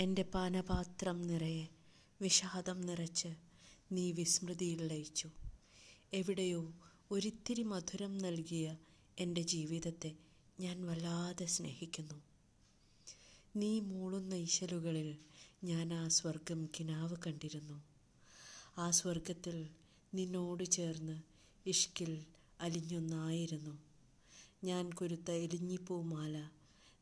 എന്റെ പാനപാത്രം നിറയെ വിഷാദം നിറച്ച് നീ വിസ്മൃതിയിൽ ലയിച്ചു. എവിടെയോ ഒരിത്തിരി മധുരം നൽകിയ എന്റെ ജീവിതത്തെ ഞാൻ വല്ലാതെ സ്നേഹിക്കുന്നു. നീ മൂളുന്ന ഇശലുകളിൽ ഞാൻ ആ സ്വർഗം കിനാവ് കണ്ടിരുന്നു. ആ സ്വർഗത്തിൽ നിന്നോട് ചേർന്ന് ഇഷ്കിൽ അലിഞ്ഞൊന്നായിരുന്നു ഞാൻ കുരുത്ത എലിഞ്ഞിപ്പൂമാല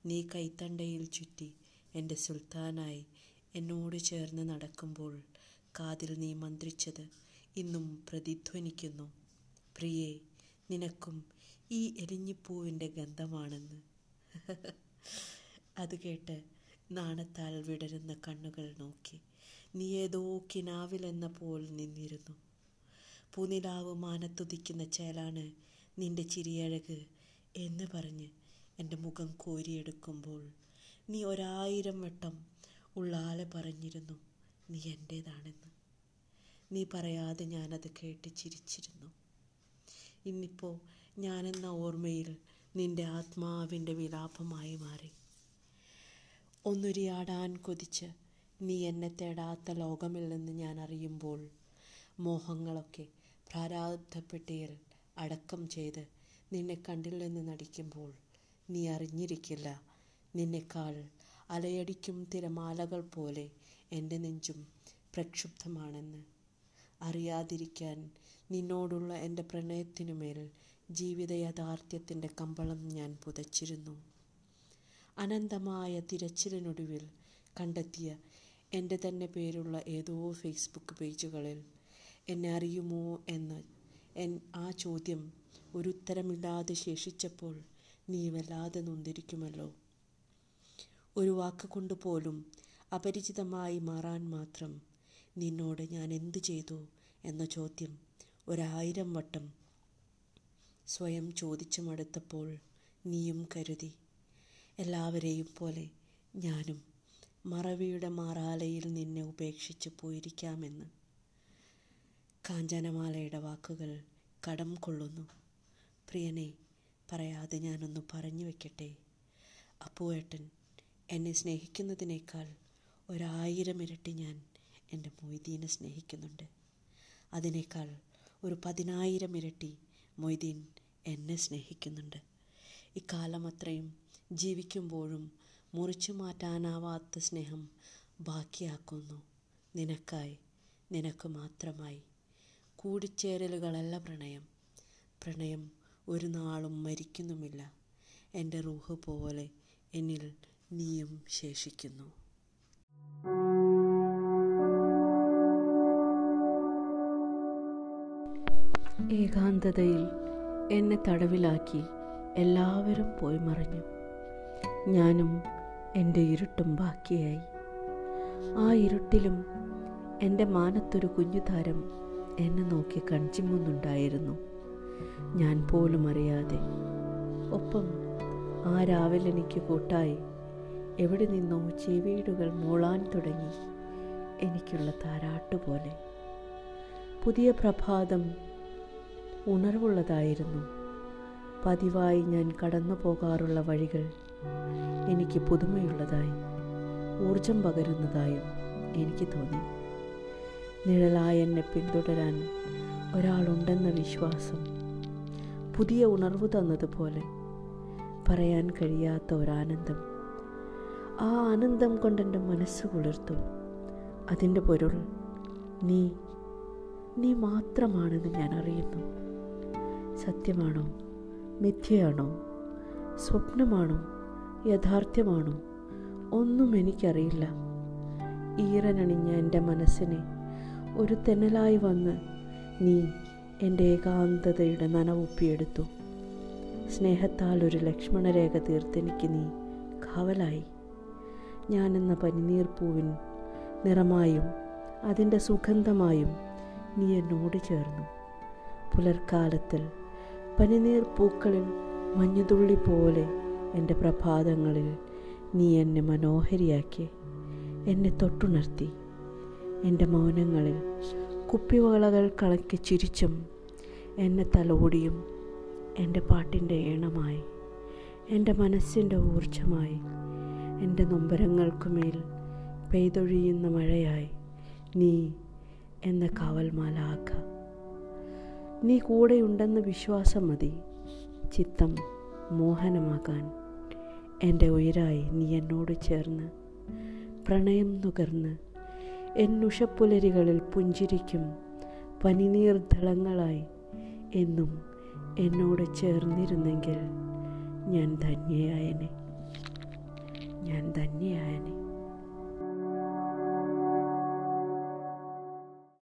നീ കൈത്തണ്ടയിൽ ചുറ്റി എന്റെ സുൽത്താനായി എന്നോട് ചേർന്ന് നടക്കുമ്പോൾ കാതിൽ നീ മന്ത്രിച്ചത് ഇന്നും പ്രതിധ്വനിക്കുന്നു. പ്രിയേ നിനക്കും ഈ എലിഞ്ഞിപ്പൂവിന്റെ ഗന്ധമാണെന്ന്. അത് കേട്ട് നാണത്താൽ വിടരുന്ന കണ്ണുകൾ നോക്കി. നീ ഏതോ കിനാവിലെന്ന പോൽ നിന്നിരുന്നു. പൂനിലാവ് മാനത്തുദിക്കുന്ന ചേലാണ് നിന്റെ ചിരിയഴക് എന്ന് പറഞ്ഞ് എന്റെ മുഖം കോരിയെടുക്കുമ്പോൾ നീ ഒരായിരം വട്ടം ഉള്ളാലെ പറഞ്ഞിരുന്നു നീ എന്റേതാണെന്ന് നീ പറയാതെ ഞാനത് കേട്ട് ചിരിച്ചിരുന്നു. ഇന്നിപ്പോൾ ഞാനെന്ന ഓർമ്മയിൽ നിന്റെ ആത്മാവിന്റെ വിലാപമായി മാറി. ഒന്നുരിയാടാൻ കൊതിച്ച് നീ എന്നെ തേടാത്ത ലോകമില്ലെന്ന് ഞാൻ അറിയുമ്പോൾ മോഹങ്ങളൊക്കെ പ്രാരാബ്ധപ്പെട്ടിയിൽ അടക്കം ചെയ്ത് നിന്നെ കണ്ടില്ലെന്ന് നടിക്കുമ്പോൾ നീ അറിഞ്ഞിരിക്കില്ല നിന്നെക്കാൾ അലയടിക്കും തിരമാലകൾ പോലെ എന്റെ നെഞ്ചും പ്രക്ഷുബ്ധമാണെന്ന്. അറിയാതിരിക്കാൻ നിന്നോടുള്ള എന്റെ പ്രണയത്തിനുമേൽ ജീവിത യാഥാർത്ഥ്യത്തിന്റെ കമ്പളം ഞാൻ പുതച്ചിരുന്നു. അനന്തമായ തിരച്ചിലിനൊടുവിൽ കണ്ടെത്തിയ എന്റെ തന്നെ പേരുള്ള ഏതോ ഫേസ്ബുക്ക് പേജുകളിൽ എന്നെ അറിയുമോ എന്ന് എൻ ആ ചോദ്യം ഒരുത്തരമില്ലാതെ ശേഷിച്ചപ്പോൾ നീ വല്ലാതെ നൊന്തിരിക്കുമല്ലോ. ഒരു വാക്കുകൊണ്ട് പോലും അപരിചിതമായി മാറാൻ മാത്രം നിന്നോട് ഞാൻ എന്തു ചെയ്തു എന്ന ചോദ്യം ഒരായിരം വട്ടം സ്വയം ചോദിച്ചു മടുത്തപ്പോൾ നീയും കരുതി. എല്ലാവരെയും പോലെ ഞാനും മറവിയുടെ മാറാലയിൽ നിന്നെ ഉപേക്ഷിച്ച് പോയിരിക്കാമെന്ന്. കാഞ്ചനമാലയുടെ വാക്കുകൾ കടം കൊള്ളുന്നു. പ്രിയനെ പറയാതെ ഞാനൊന്ന് പറഞ്ഞു വെക്കട്ടെ. അപ്പുവേട്ടൻ എന്നെ സ്നേഹിക്കുന്നതിനേക്കാൾ ഒരായിരം ഇരട്ടി ഞാൻ എന്റെ മൊയ്തീനെ സ്നേഹിക്കുന്നുണ്ട്. അതിനേക്കാൾ ഒരു പതിനായിരം ഇരട്ടി മൊയ്തീൻ എന്നെ സ്നേഹിക്കുന്നുണ്ട്. ഇക്കാലം അത്രയും ജീവിക്കുമ്പോഴും മുറിച്ചു മാറ്റാനാവാത്ത സ്നേഹം ബാക്കിയാക്കുന്നു. നിനക്കായി നിനക്ക് മാത്രമായി. കൂടിച്ചേരലുകളല്ല പ്രണയം. പ്രണയം ഒരു നാളും മരിക്കുന്നുമില്ല. എന്റെ റൂഹ് പോലെ എന്നിൽ നീയും ശേഷിക്കുന്നു. ഏകാന്തതയിൽ എന്നെ തടവിലാക്കി എല്ലാവരും പോയി മറിഞ്ഞു. ഞാനും എന്റെ ഇരുട്ടും ബാക്കിയായി. ആ ഇരുട്ടിലും എന്റെ മാനത്തൊരു കുഞ്ഞുതാരം എന്നെ നോക്കി കൺചിമ്മുന്നുണ്ടായിരുന്നു. ഞാൻ പോലും അറിയാതെ. ഒപ്പം ആ രാവിലെ എനിക്ക് കൂട്ടായി എവിടെ നിന്നോ ചെവീടുകൾ മൂളാൻ തുടങ്ങി. എനിക്കുള്ള താരാട്ടുപോലെ. പുതിയ പ്രഭാതം ഉണർവുള്ളതായിരുന്നു. പതിവായി ഞാൻ കടന്നു പോകാറുള്ള വഴികൾ എനിക്ക് പുതുമയുള്ളതായി ഊർജം പകരുന്നതായും എനിക്ക് തോന്നി. നിഴലായ എന്നെ പിന്തുടരാൻ ഒരാളുണ്ടെന്ന വിശ്വാസം പുതിയ ഉണർവ് തന്നതുപോലെ പറയാൻ കഴിയാത്ത ഒരാനന്ദം. ആ ആനന്ദം കൊണ്ടെന്റെ മനസ്സ് കുളിർത്തു. അതിന്റെ പൊരുൾ നീ നീ മാത്രമാണെന്ന് ഞാൻ അറിയുന്നു. സത്യമാണോ? മിഥ്യയാണോ? സ്വപ്നമാണോ? യഥാർത്ഥ്യമാണോ? ഒന്നും എനിക്കറിയില്ല. ഈറനണിഞ്ഞ എന്റെ മനസ്സിനെ ഒരു തെന്നലായി വന്ന് നീ എന്റെ ഏകാന്തതയുടെ നനവൊപ്പിയെടുത്തു. സ്നേഹത്താൽ ഒരു ലക്ഷ്മണരേഖ തീർത്തെനിക്ക് നീ കാവലായി. ഞാനെന്ന പനിനീർപ്പൂവിൻ നിറമായും അതിന്റെ സുഗന്ധമായും നീ എന്നോട് ചേർന്നു. പുലർക്കാലത്തിൽ പനിനീർ പൂക്കളിൽ മഞ്ഞുതുള്ളി പോലെ എന്റെ പ്രഭാതങ്ങളിൽ നീ എന്നെ മനോഹരിയാക്കി എന്നെ തൊട്ടുണർത്തി. എന്റെ മൗനങ്ങളിൽ കുപ്പിവളകൾ കളക്കി ചിരിച്ചും എന്നെ തലോടിയും എന്റെ പാട്ടിന്റെ ഈണമായി എന്റെ മനസ്സിന്റെ ഊർജമായി എന്റെ നൊമ്പരങ്ങൾക്കുമേൽ പെയ്തൊഴിയുന്ന മഴയായി. നീ എന്ന കാവൽമാലാക്ക. നീ കൂടെയുണ്ടെന്ന വിശ്വാസം മതി. ചിത്തം മോഹനമാകാൻ എന്റെ ഉയരായി നീ എന്നോട് ചേർന്ന് പ്രണയം നുകർന്ന് എന്നുഷപ്പുലരികളിൽ പുഞ്ചിരിക്കും പനിനീർദളങ്ങളായി എന്നും എന്നോട് ചേർന്നിരുന്നെങ്കിൽ ഞാൻ ധന്യയായനെ. ഞാൻ ധന്യയായനെ